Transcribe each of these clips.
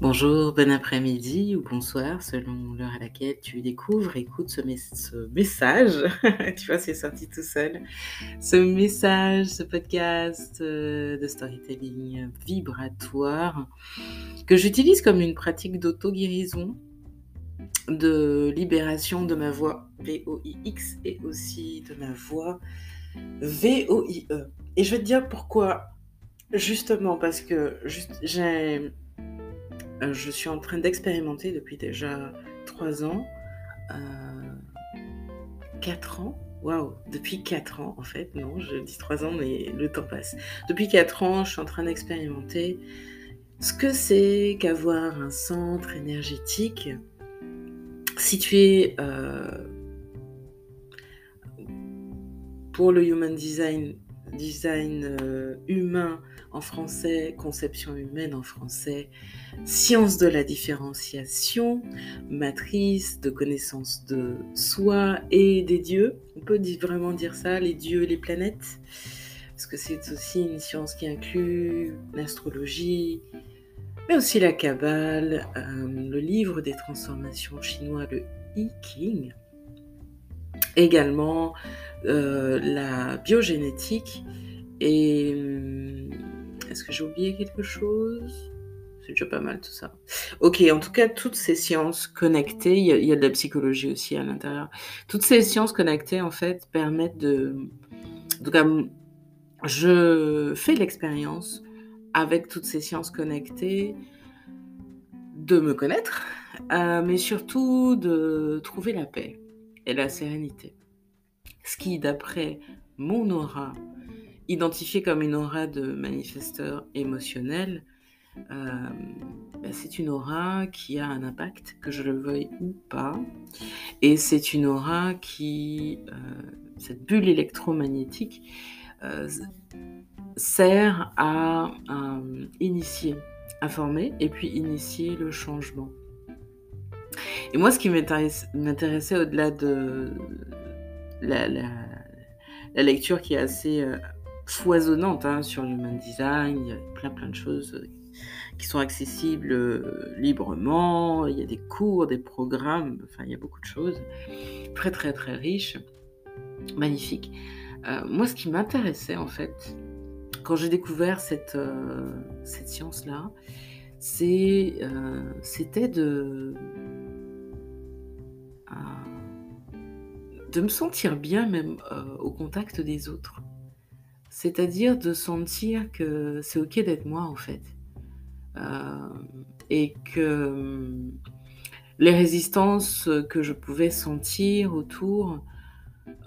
Bonjour, bon après-midi ou bonsoir selon l'heure à laquelle tu découvres, écoute ce, message. tu vois, c'est sorti tout seul. Ce message, ce podcast euh, de storytelling vibratoire que j'utilise comme une pratique d'auto-guérison, de libération de ma voix V-O-I-X et aussi de ma voix V-O-I-E. Et je vais te dire pourquoi. Justement parce que j'ai je suis en train d'expérimenter depuis déjà 3 ans, euh, 4 ans, waouh, depuis 4 ans en fait, non, je dis 3 ans, mais le temps passe. Depuis 4 ans, je suis en train d'expérimenter ce que c'est qu'avoir un centre énergétique situé euh, pour le Human Design, design euh, humain en français, conception humaine en français, science de la différenciation, matrice de connaissance de soi et des dieux. On peut vraiment dire ça, les dieux et les planètes, parce que c'est aussi une science qui inclut l'astrologie, mais aussi la Kabbale, euh, le livre des transformations chinois, le I King, également euh, la biogénétique et hum, est-ce que j'ai oublié quelque chose? C'est déjà pas mal tout ça. Ok, en tout cas, toutes ces sciences connectées, il y, a, de la psychologie aussi à l'intérieur. Toutes ces sciences connectées, en fait, permettent de... En tout cas, je fais l'expérience avec toutes ces sciences connectées de me connaître, euh, mais surtout de trouver la paix la sérénité. Ce qui, d'après mon aura, identifié comme une aura de manifesteur émotionnel, euh, ben, c'est une aura qui a un impact, que je le veuille ou pas. Et c'est une aura qui, euh, cette bulle électromagnétique, euh, sert à, initier, à former et puis initier le changement. Et moi, ce qui m'intéressait au-delà de la, lecture qui est assez foisonnante hein, sur l'human design. Il y a plein plein de choses euh, qui sont accessibles euh, librement. Il y a des cours, des programmes, enfin il y a beaucoup de choses. Très très très riches, magnifiques. Euh, moi ce qui m'intéressait en fait, quand j'ai découvert cette, cette science-là, c'était de, de me sentir bien même au contact des autres. C'est-à-dire de sentir que c'est ok d'être moi en fait. Euh, et que hum, les résistances que je pouvais sentir autour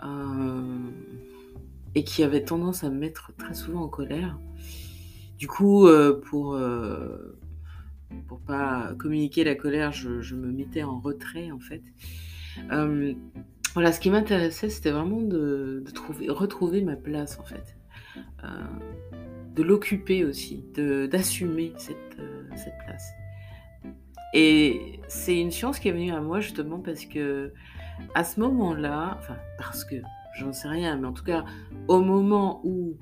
euh, et qui avaient tendance à me mettre très souvent en colère. Du coup, euh, pour pour pas communiquer la colère, je, me mettais en retrait en fait. Hum, voilà, ce qui m'intéressait, c'était vraiment de, trouver, retrouver ma place en fait. Euh, de l'occuper aussi, d'assumer cette, euh, cette place. Et c'est une chance qui est venue à moi justement parce que à ce moment-là, enfin parce que j'en sais rien, mais en tout cas au moment où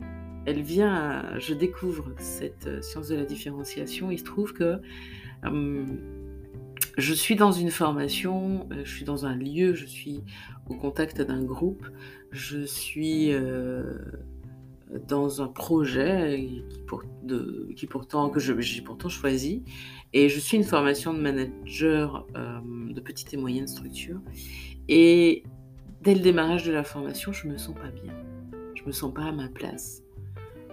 elle vient, je découvre cette euh, science de la différenciation, il se trouve que je suis dans une formation, je suis dans un lieu, je suis au contact d'un groupe, je suis dans un projet qui, pourtant, que j'ai pourtant choisi. Et je suis une formation de manager euh, de petite et moyenne structure. Et dès le démarrage de la formation, je me sens pas bien. Je me sens pas à ma place.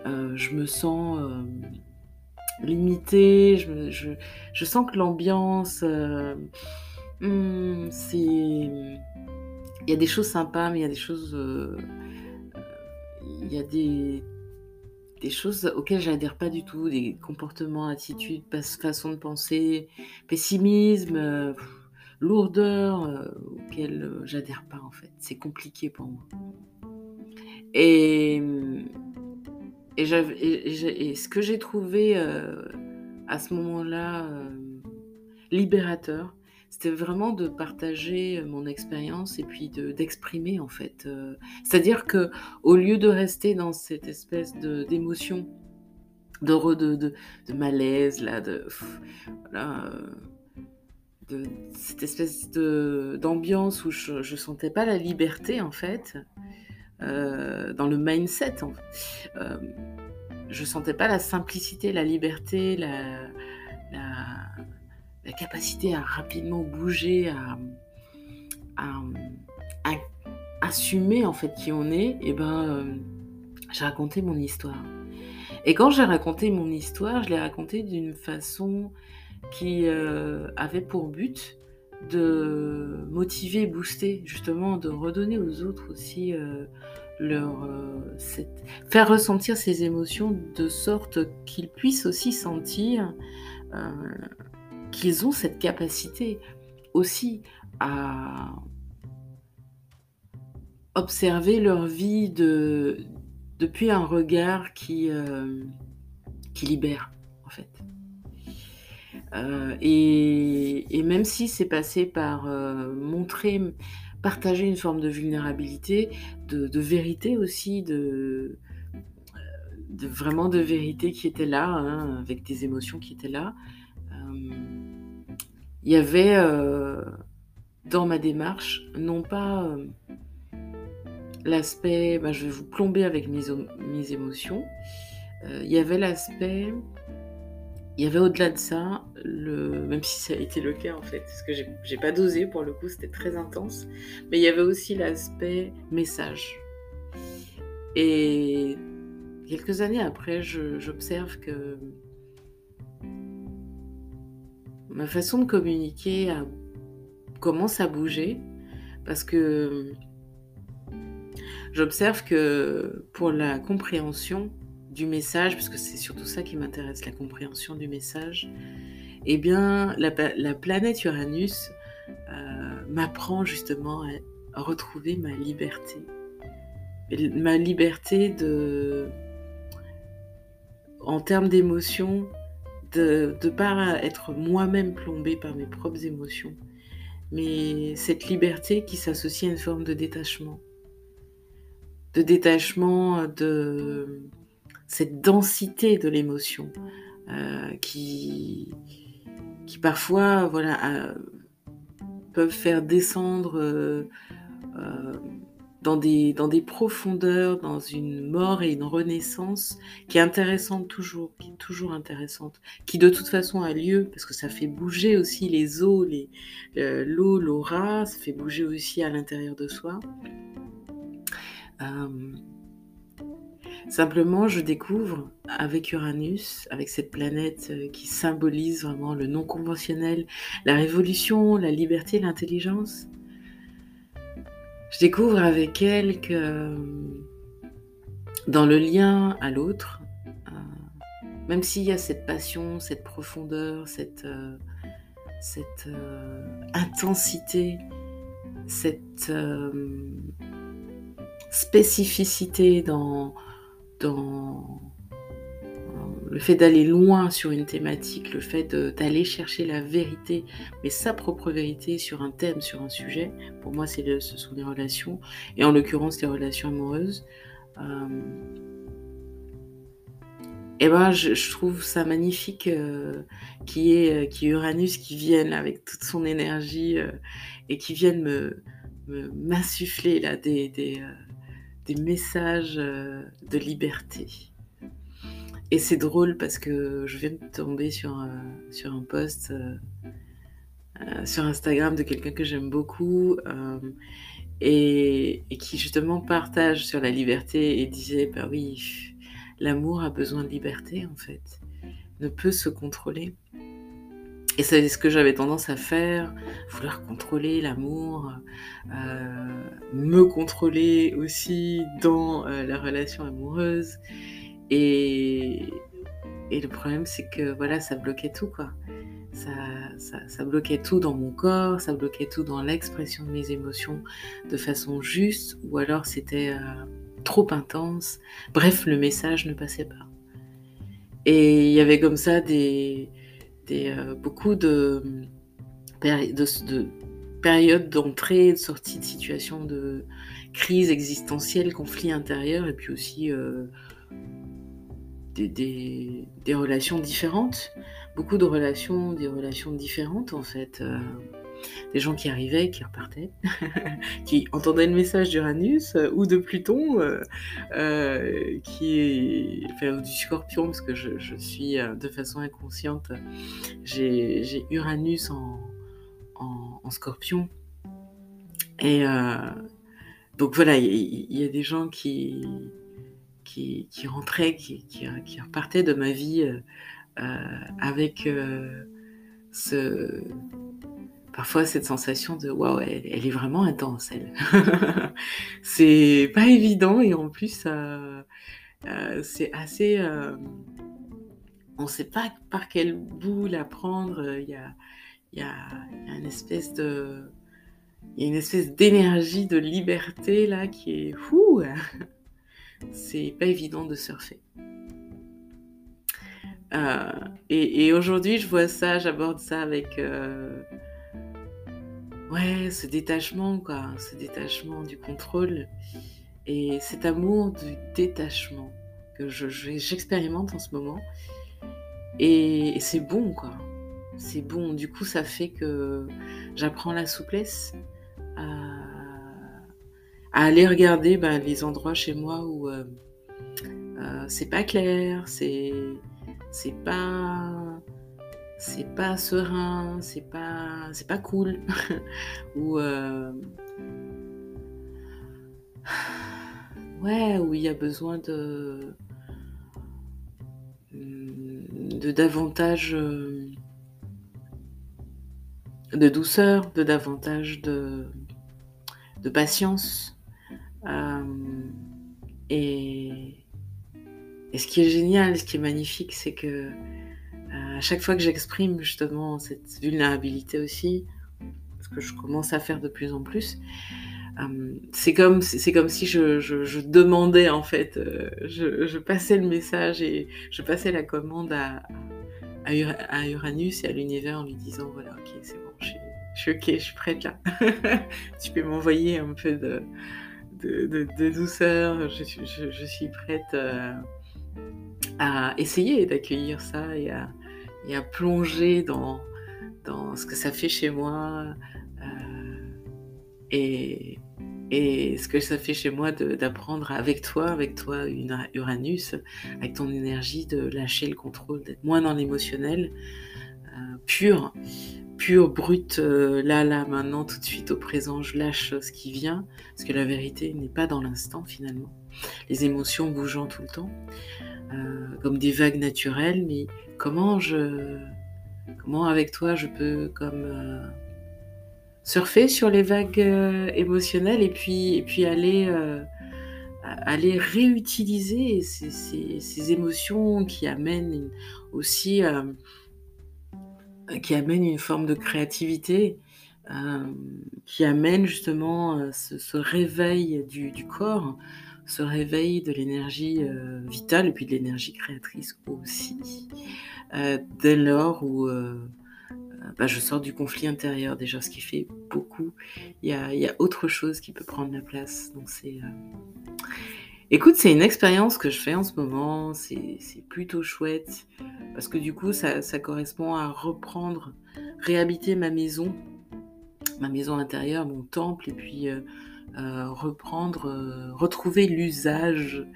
Euh, je me sens euh, limitée. Je, je, je, sens que l'ambiance, hmm, c'est... Il y a des choses sympas, mais il y a des choses il y a des, des choses auxquelles j'adhère pas du tout, des comportements, attitudes, façon de penser, pessimisme, euh, lourdeur, euh, auxquelles euh, j'adhère pas en fait. C'est compliqué pour moi. Et, et, ce que j'ai trouvé à ce moment-là libérateur, c'était vraiment de partager euh, mon expérience et puis d'exprimer en fait. Euh. C'est-à-dire que au lieu de rester dans cette espèce d'émotion de, de, de, malaise, là, de, de cette espèce d'ambiance où je, ne sentais pas la liberté, en fait, dans le mindset. En fait. Euh, je sentais pas la simplicité, la liberté, la, capacité à rapidement bouger, à, assumer en fait qui on est. Et ben, euh, j'ai raconté mon histoire. Et quand j'ai raconté mon histoire, je l'ai raconté d'une façon qui euh, avait pour but de motiver, booster, justement, de redonner aux autres aussi euh, leur euh, faire ressentir ces émotions de sorte qu'ils puissent aussi sentir qu'ils ont cette capacité aussi à observer leur vie de, depuis un regard qui, libère. Euh, et, même si c'est passé par euh, montrer, partager une forme de vulnérabilité, de, vérité aussi, de, de, vraiment de vérité qui était là, hein, avec des émotions qui étaient là, euh, il y avait dans ma démarche non pas l'aspect, bah, je vais vous plomber avec mes émotions, il y avait l'aspect il y avait au-delà de ça, même si ça a été le cas en fait, parce que j'ai pas dosé pour le coup, c'était très intense, mais il y avait aussi l'aspect message. Et quelques années après, j'observe que ma façon de communiquer commence à bouger, parce que j'observe que pour la compréhension, du message, parce que c'est surtout ça qui m'intéresse, la compréhension du message, eh bien, la, planète Uranus euh, m'apprend justement à, retrouver ma liberté. Ma liberté de, en termes d'émotions, de ne pas être moi-même plombée par mes propres émotions, mais cette liberté qui s'associe à une forme de détachement. De détachement de cette densité de l'émotion euh, qui, qui parfois voilà, peuvent faire descendre euh, euh, dans, des, dans des profondeurs, dans une mort et une renaissance qui est intéressante toujours, qui est toujours intéressante, qui de toute façon a lieu parce que ça fait bouger aussi les eaux, l'eau, l'aura, ça fait bouger aussi à l'intérieur de soi. Simplement, je découvre avec Uranus, avec cette planète euh, qui symbolise vraiment le non conventionnel, la révolution, la liberté, l'intelligence, je découvre avec elle que euh, dans le lien à l'autre, euh, même s'il y a cette passion, cette profondeur, cette, cette intensité, cette spécificité dans dans le fait d'aller loin sur une thématique, le fait d'aller chercher la vérité, mais sa propre vérité sur un thème, sur un sujet, pour moi, ce sont les relations, et en l'occurrence les relations amoureuses. Euh, et ben, je, trouve ça magnifique euh, qui est Uranus qui vienne avec toute son énergie euh, et qui vienne me m'insuffler là des des messages euh, de liberté. Et c'est drôle parce que je viens de tomber sur, euh, un post euh, sur Instagram de quelqu'un que j'aime beaucoup et, qui justement partage sur la liberté et disait, bah oui, l'amour a besoin de liberté en fait, ne peut se contrôler. Et c'est ce que j'avais tendance à faire, vouloir contrôler l'amour, euh, me contrôler aussi dans euh, la relation amoureuse. Et, et le problème, c'est que voilà, ça bloquait tout, quoi. Ça, ça, bloquait tout dans mon corps, ça bloquait tout dans l'expression de mes émotions de façon juste, ou alors c'était euh, trop intense. Bref, le message ne passait pas. Et il y avait comme ça des, euh, beaucoup de, de, périodes d'entrée, de sortie de situation de crise existentielle, conflit intérieur, et puis aussi euh, des, relations différentes, beaucoup de relations, des relations différentes en fait. Euh, des gens qui arrivaient, qui repartaient, qui entendaient le message d'Uranus euh, ou de Pluton, euh, qui est, enfin, du Scorpion, parce que je, suis de façon inconsciente, j'ai Uranus en, Scorpion. Et donc voilà, il y, a des gens qui, qui, rentraient, qui, qui, repartaient de ma vie euh, euh, avec euh, ce, parfois cette sensation de waouh, elle, est vraiment intense, elle. c'est pas évident et en plus, c'est assez. on ne sait pas par quel bout la prendre. Il y a, une espèce d'énergie, de liberté là qui est fou c'est pas évident de surfer. Euh, et, aujourd'hui, je vois ça, j'aborde ça avec euh, ouais, ce détachement, quoi, ce détachement du contrôle et cet amour du détachement que j'expérimente en ce moment. Et, c'est bon, quoi. C'est bon. Du coup, ça fait que j'apprends la souplesse. à à aller regarder ben, les endroits chez moi où euh, euh, c'est pas clair, c'est c'est pas c'est pas serein, c'est pas c'est pas cool ou euh, ouais où il y a besoin de de davantage de douceur, de davantage de, de patience. Euh, et, ce qui est génial, ce qui est magnifique, c'est que euh, à chaque fois que j'exprime justement cette vulnérabilité aussi, ce que je commence à faire de plus en plus, euh, c'est comme, c'est comme si je, demandais en fait, je, passais le message et je passais la commande à, Uranus et à l'univers en lui disant voilà, ok, c'est bon, je suis, ok, je suis prête là. tu peux m'envoyer un peu de, de, douceur. Je, suis prête euh, à essayer d'accueillir ça et à, plonger dans, dans, ce que ça fait chez moi euh, et, ce que ça fait chez moi d'apprendre avec toi, avec toi Uranus, avec ton énergie, de lâcher le contrôle, d'être moins dans l'émotionnel euh, pur pur, brut, euh, là, là, maintenant, tout de suite au présent, je lâche ce qui vient, parce que la vérité n'est pas dans l'instant finalement. Les émotions bougeant tout le temps, euh, comme des vagues naturelles, mais comment je, comment avec toi je peux comme euh, surfer sur les vagues émotionnelles et puis, et puis aller aller réutiliser ces, émotions qui amènent aussi qui amène une forme de créativité, euh, qui amène justement euh, ce, réveil du, corps, ce réveil de l'énergie euh, vitale et puis de l'énergie créatrice aussi. dès lors où bah, je sors du conflit intérieur, déjà ce qui fait beaucoup, il y a, y a, autre chose qui peut prendre la place. Donc c'est Écoute, c'est une expérience que je fais en ce moment, c'est plutôt chouette, parce que du coup, ça, correspond à reprendre, réhabiter ma maison, ma maison intérieure, mon temple, et puis euh, euh, reprendre, euh, retrouver l'usage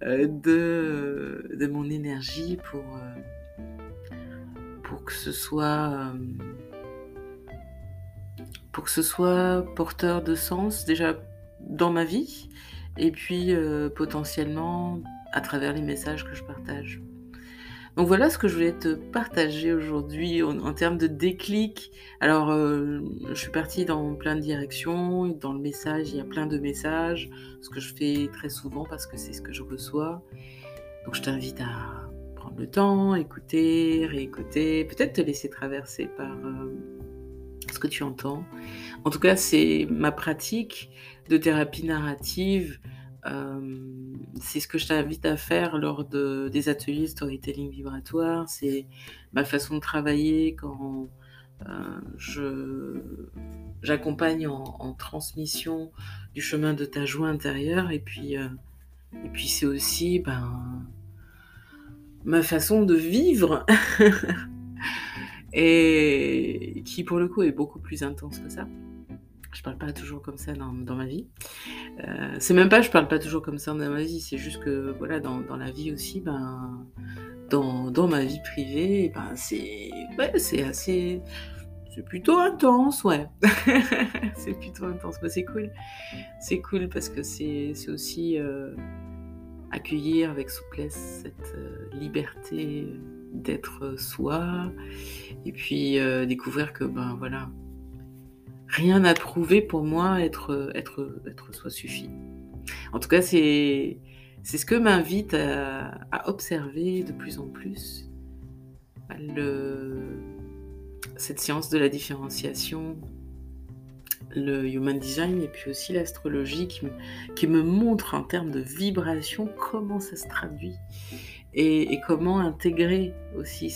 de, de mon énergie pour, que ce soit... pour que ce soit porteur de sens déjà dans ma vie, et puis euh, potentiellement à travers les messages que je partage. Donc voilà ce que je voulais te partager aujourd'hui en, termes de déclic. Alors euh, je suis partie dans plein de directions, dans le message il y a plein de messages, ce que je fais très souvent parce que c'est ce que je reçois. Donc je t'invite à prendre le temps, écouter, réécouter, peut-être te laisser traverser par euh, ce que tu entends. En tout cas, c'est ma pratique de thérapie narrative. Euh, c'est ce que je t'invite à faire lors de, des ateliers storytelling vibratoire. C'est ma façon de travailler quand euh, j'accompagne en, transmission du chemin de ta joie intérieure. Et puis, euh, puis c'est aussi ben, ma façon de vivre et qui pour le coup est beaucoup plus intense que ça. Je parle pas toujours comme ça dans, ma vie. Euh, c'est même pas je parle pas toujours comme ça dans ma vie, c'est juste que voilà dans, dans, la vie aussi, ben dans, dans ma vie privée, ben c'est ouais, c'est assez c'est plutôt intense, ouais. c'est plutôt intense, mais c'est cool. C'est cool parce que c'est aussi euh, accueillir avec souplesse cette euh, liberté d'être soi et puis découvrir que ben voilà rien n'a prouvé pour moi être être être soi suffit. En tout cas c'est c'est ce que m'invite à, à, observer de plus en plus le, cette science de la différenciation le human design et puis aussi l'astrologie qui, me montre en termes de vibration comment ça se traduit et, comment intégrer aussi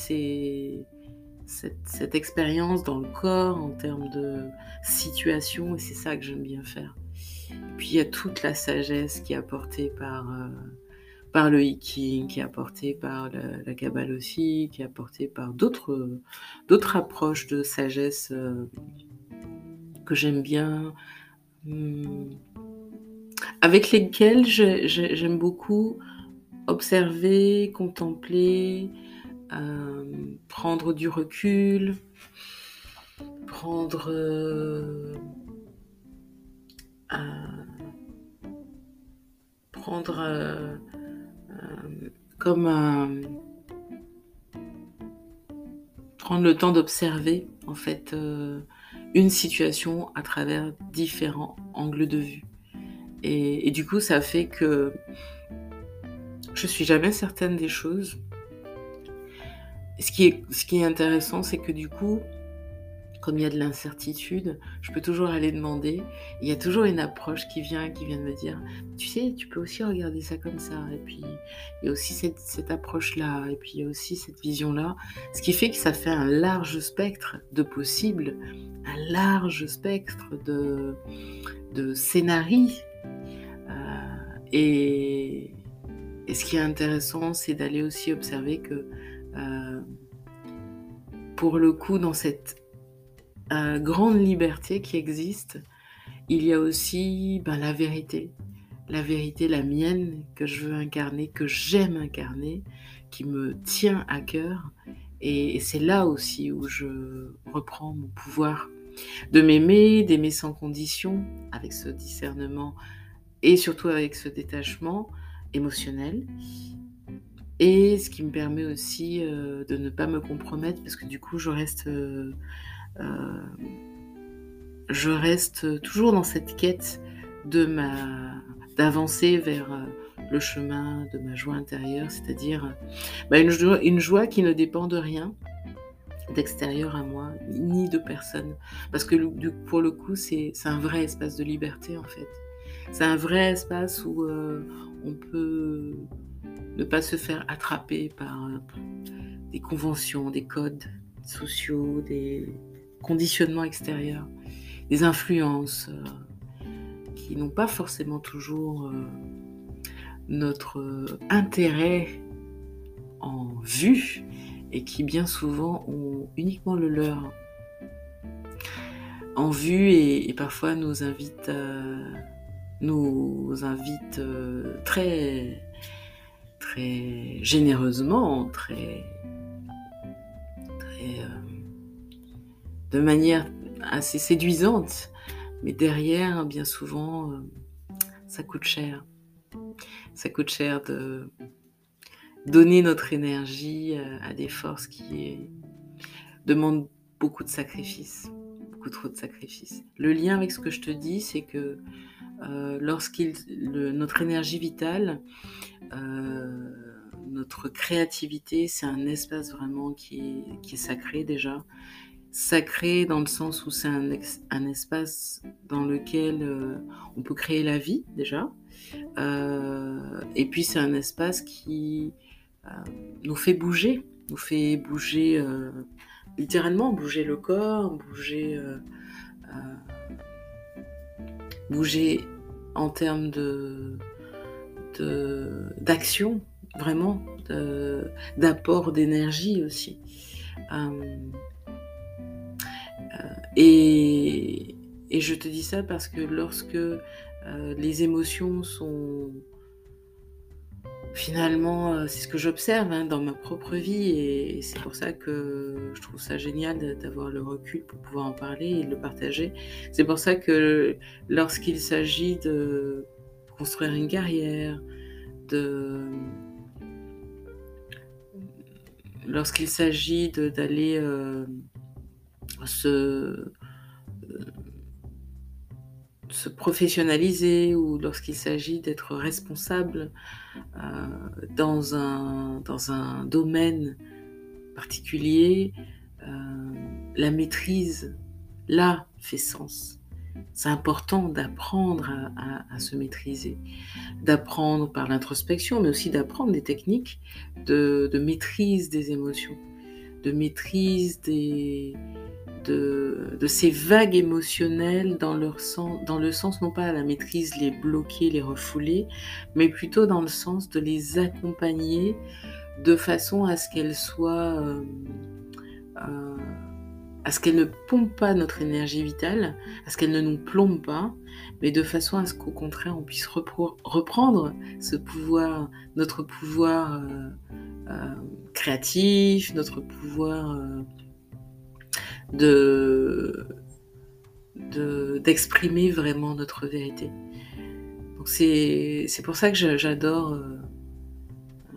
cette, expérience dans le corps en termes de situation et c'est ça que j'aime bien faire. puis il y a toute la sagesse qui est apportée par, euh, par le hiking, qui est apportée par la, Kabbale aussi, qui est apportée par d'autres approches de sagesse. Euh, que j'aime bien, hmm, avec lesquels j'aime beaucoup observer, contempler, euh, prendre du recul, prendre euh, prendre euh, comme prendre le temps d'observer en fait une situation à travers différents angles de vue. Et, du coup, ça fait que je suis jamais certaine des choses. Ce qui est, intéressant, c'est que du coup, comme il y a de l'incertitude, je peux toujours aller demander. Il y a toujours une approche qui vient, qui vient de me dire, tu sais, tu peux aussi regarder ça comme ça. Et puis, il y a aussi cette, approche-là. Et puis, il y a aussi cette vision-là. Ce qui fait que ça fait un large spectre de possibles, un large spectre de, de scénarii. Euh, et, ce qui est intéressant, c'est d'aller aussi observer que, euh, pour le coup, dans cette grande liberté qui existe, il y a aussi ben, la vérité. La vérité, la mienne, que je veux incarner, que j'aime incarner, qui me tient à cœur. Et, c'est là aussi où je reprends mon pouvoir de m'aimer, d'aimer sans condition, avec ce discernement et surtout avec ce détachement émotionnel. Et ce qui me permet aussi euh, de ne pas me compromettre parce que du coup je reste euh, euh, je reste toujours dans cette quête de ma d'avancer vers le chemin de ma joie intérieure, c'est-à-dire bah, une, joie, une joie qui ne dépend de rien d'extérieur à moi, ni de personne. Parce que pour le coup, c'est un vrai espace de liberté en fait. C'est un vrai espace où on peut ne pas se faire attraper par des conventions, des codes sociaux, des, conditionnements extérieurs, des influences euh, qui n'ont pas forcément toujours euh, notre euh, intérêt en vue et qui bien souvent ont uniquement le leur. En vue et, parfois nous invitent, nous invite très, très généreusement, très, très de manière assez séduisante, mais derrière, bien souvent, euh, ça coûte cher. Ça coûte cher de donner notre énergie euh, à des forces qui demandent beaucoup de sacrifices, beaucoup trop de sacrifices. Le lien avec ce que je te dis, c'est que euh, notre énergie vitale, notre créativité, c'est un espace vraiment qui est sacré déjà, sacré dans le sens où c'est un, espace dans lequel euh, on peut créer la vie déjà. Euh, et puis c'est un espace qui euh, nous fait bouger, nous fait bouger littéralement, bouger le corps, bouger, bouger en termes de d'action vraiment d'apport d'énergie aussi. et, et, je te dis ça parce que lorsque les émotions sont finalement, euh, c'est ce que j'observe hein, dans ma propre vie et c'est pour ça que je trouve ça génial d'avoir le recul pour pouvoir en parler et le partager. C'est pour ça que lorsqu'il s'agit de construire une carrière, de lorsqu'il s'agit d'aller euh, se se professionnaliser ou lorsqu'il s'agit d'être responsable euh, dans, un, dans un domaine particulier, euh, la maîtrise, là, fait sens. C'est important d'apprendre à, se maîtriser, d'apprendre par l'introspection, mais aussi d'apprendre des techniques de, maîtrise des émotions, de maîtrise des, de, ces vagues émotionnelles dans, leur sens, dans le sens non pas à la maîtrise, les bloquer, les refouler, mais plutôt dans le sens de les accompagner de façon à ce qu'elles soient... Euh, euh, à ce qu'elles ne pompent pas notre énergie vitale, à ce qu'elles ne nous plombent pas, mais de façon à ce qu'au contraire on puisse reprendre ce pouvoir, notre pouvoir euh, créatif, notre pouvoir de d'exprimer vraiment notre vérité. Donc c'est pour ça que j'adore, euh, euh,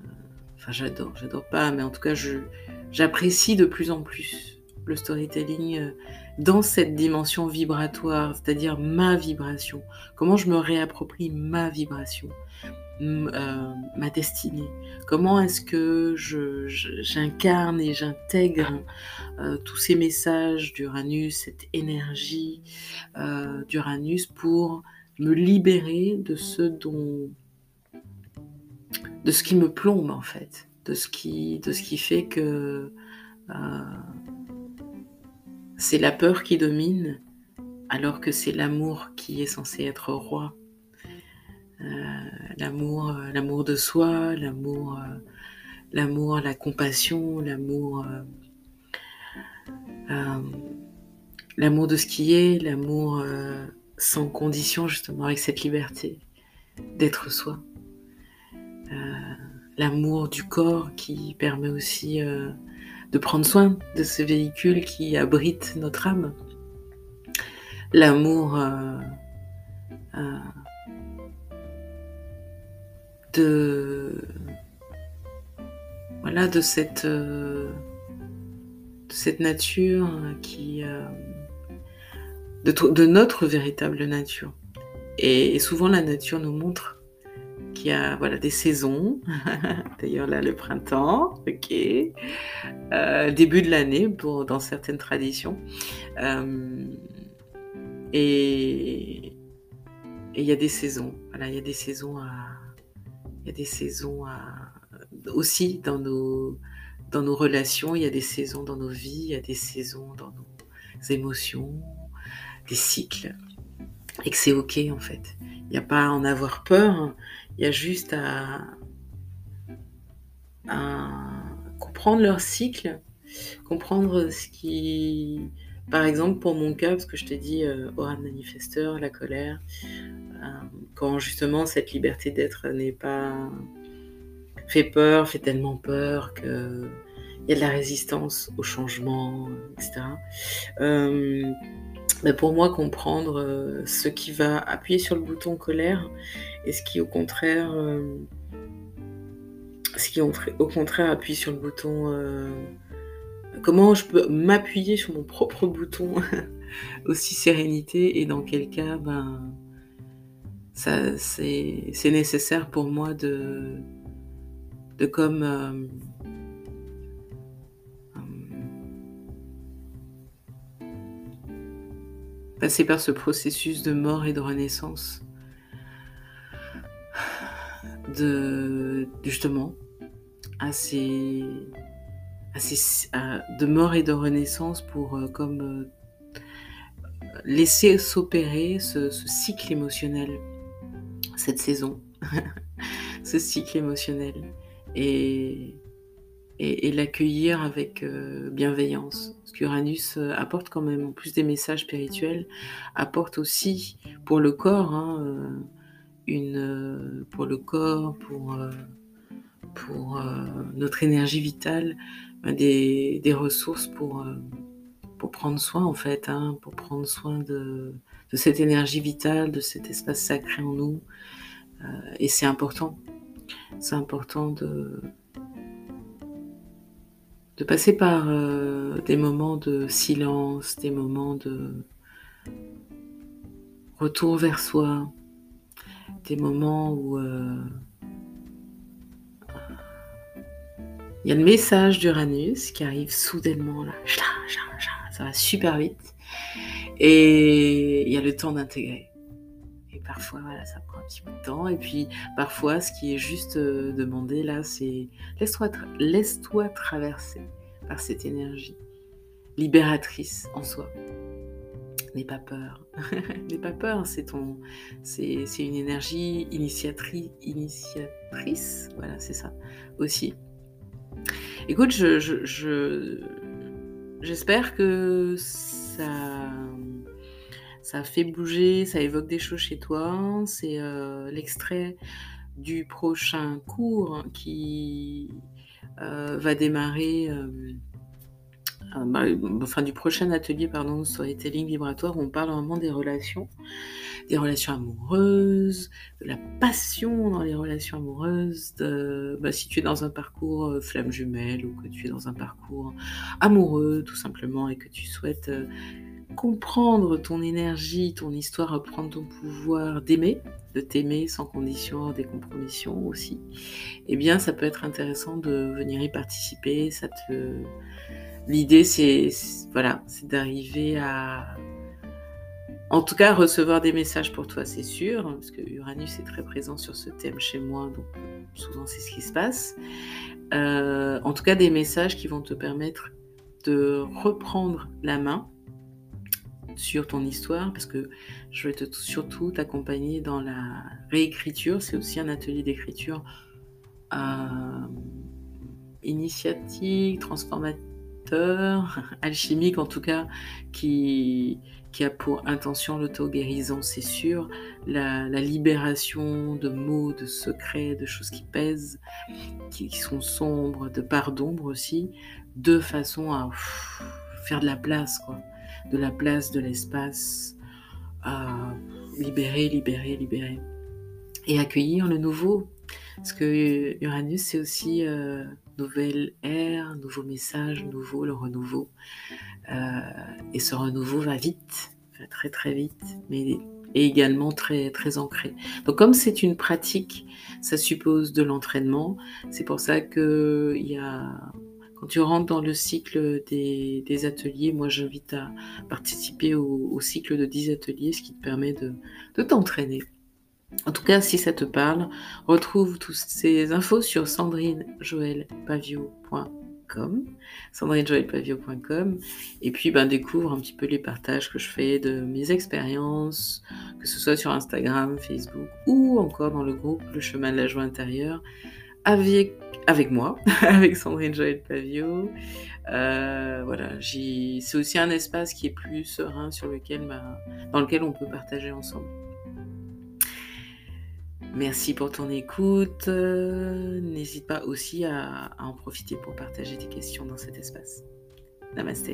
enfin j'adore, j'adore pas, mais en tout cas j'apprécie de plus en plus le storytelling euh, dans cette dimension vibratoire, c'est-à-dire ma vibration. Comment je me réapproprie ma vibration, euh, ma destinée. Comment est-ce que j'incarne et j'intègre euh, tous ces messages d'Uranus, cette énergie euh, d'Uranus pour me libérer de ce dont de ce qui me plombe en fait, de ce qui, fait que c'est la peur qui domine alors que c'est l'amour qui est censé être roi l'amour, euh, l'amour de soi, l'amour, euh, l'amour, la compassion, l'amour, l'amour de ce qui est, l'amour sans condition justement avec cette liberté d'être soi. l'amour du corps qui permet aussi de prendre soin de ce véhicule qui abrite notre âme. L'amour de voilà de cette euh, cette nature qui euh, de, de, notre véritable nature. Et, souvent la nature nous montre qu'il y a voilà des saisons. D'ailleurs là le printemps ok. Euh, début de l'année pour dans certaines traditions. Et il y a des saisons. Voilà il y a des saisons à y a des saisons aussi dans nos, dans nos relations, il y a des saisons dans nos vies, il y a des saisons dans nos émotions, des cycles. Et que c'est ok en fait. Il n'y a pas à en avoir peur, il y a juste à, comprendre leur cycle, comprendre ce qui, par exemple, pour mon cas, parce que je t'ai dit, euh, aura manifesteur, la colère, quand justement cette liberté d'être n'est pas fait peur, fait tellement peur que il y a de la résistance au changement, etc. Euh, ben pour moi, comprendre euh, ce qui va appuyer sur le bouton colère et ce qui, au contraire, ce qui, au contraire, appuie sur le bouton. comment je peux m'appuyer sur mon propre bouton aussi sérénité et dans quel cas, ben, c'est nécessaire pour moi de, de comme euh, euh, passer par ce processus de mort et de renaissance, de justement à ces, de mort et de renaissance pour euh, comme laisser s'opérer ce, cycle émotionnel cette saison, ce cycle émotionnel. et, et, l'accueillir avec euh, bienveillance. Parce qu'Uranus euh, apporte quand même, en plus des messages spirituels, apporte aussi pour le corps, hein, euh, une, pour le corps, pour, pour notre énergie vitale, des, des, ressources pour, pour prendre soin en fait, hein, pour prendre soin de, de, cette énergie vitale, de cet espace sacré en nous. et c'est important. C'est important de, de passer par euh, des moments de silence, des moments de retour vers soi, des moments où euh, il y a le message d'Uranus qui arrive soudainement là, ça va super vite, et il y a le temps d'intégrer. Et parfois, voilà, ça prend un petit peu de temps. Et puis, parfois, ce qui est juste euh, demandé là, c'est laisse-toi laisse traverser par cette énergie libératrice en soi. N'aie pas peur. N'aie pas peur, c'est ton, c'est, une énergie initiatrice, initiatrice. Voilà, c'est ça aussi. Écoute, je, j'espère que ça fait bouger, ça évoque des choses chez toi. C'est euh, l'extrait du prochain cours qui euh, va démarrer, euh, bah, enfin du prochain atelier pardon storytelling vibratoire où on parle vraiment des relations, des relations amoureuses, de la passion dans les relations amoureuses. De, bah, si tu es dans un parcours flamme jumelle ou que tu es dans un parcours amoureux tout simplement et que tu souhaites comprendre ton énergie, ton histoire, reprendre ton pouvoir d'aimer, de t'aimer sans condition, des compromissions aussi, eh bien ça peut être intéressant de venir y participer. Ça te... L'idée c'est voilà, c'est d'arriver à en tout cas recevoir des messages pour toi, c'est sûr, parce que Uranus est très présent sur ce thème chez moi, donc souvent c'est ce qui se passe. Euh, en tout cas des messages qui vont te permettre de reprendre la main sur ton histoire parce que je vais te, surtout t'accompagner dans la réécriture. C'est aussi un atelier d'écriture euh, initiatique, alchimique en tout cas, qui, qui a pour intention l'auto-guérison, c'est sûr, la, libération de mots, de secrets, de choses qui pèsent, qui, sont sombres, de parts d'ombre aussi, de façon à faire de la place, quoi de la place, de l'espace, à libérer, libérer, libérer. Et accueillir le nouveau. Parce que Uranus, c'est aussi euh, nouvelle ère, nouveau message, nouveau, le renouveau. Euh, et ce renouveau va vite, va très très vite, mais est également très très ancré. Donc comme c'est une pratique, ça suppose de l'entraînement. C'est pour ça qu'il y a quand tu rentres dans le cycle des, ateliers, moi j'invite à participer au, cycle de 10 ateliers, ce qui te permet de, t'entraîner. En tout cas, si ça te parle, retrouve toutes ces infos sur sandrinejoelpavio.com sandrinejoelpavio.com et puis ben, découvre un petit peu les partages que je fais de mes expériences, que ce soit sur Instagram, Facebook ou encore dans le groupe Le chemin de la joie intérieure avec, moi, avec Sandrine Joël Pavio. Euh, voilà, c'est aussi un espace qui est plus serein sur lequel, dans lequel on peut partager ensemble. Merci pour ton écoute. Euh, n'hésite pas aussi à, à en profiter pour partager tes questions dans cet espace. Namaste.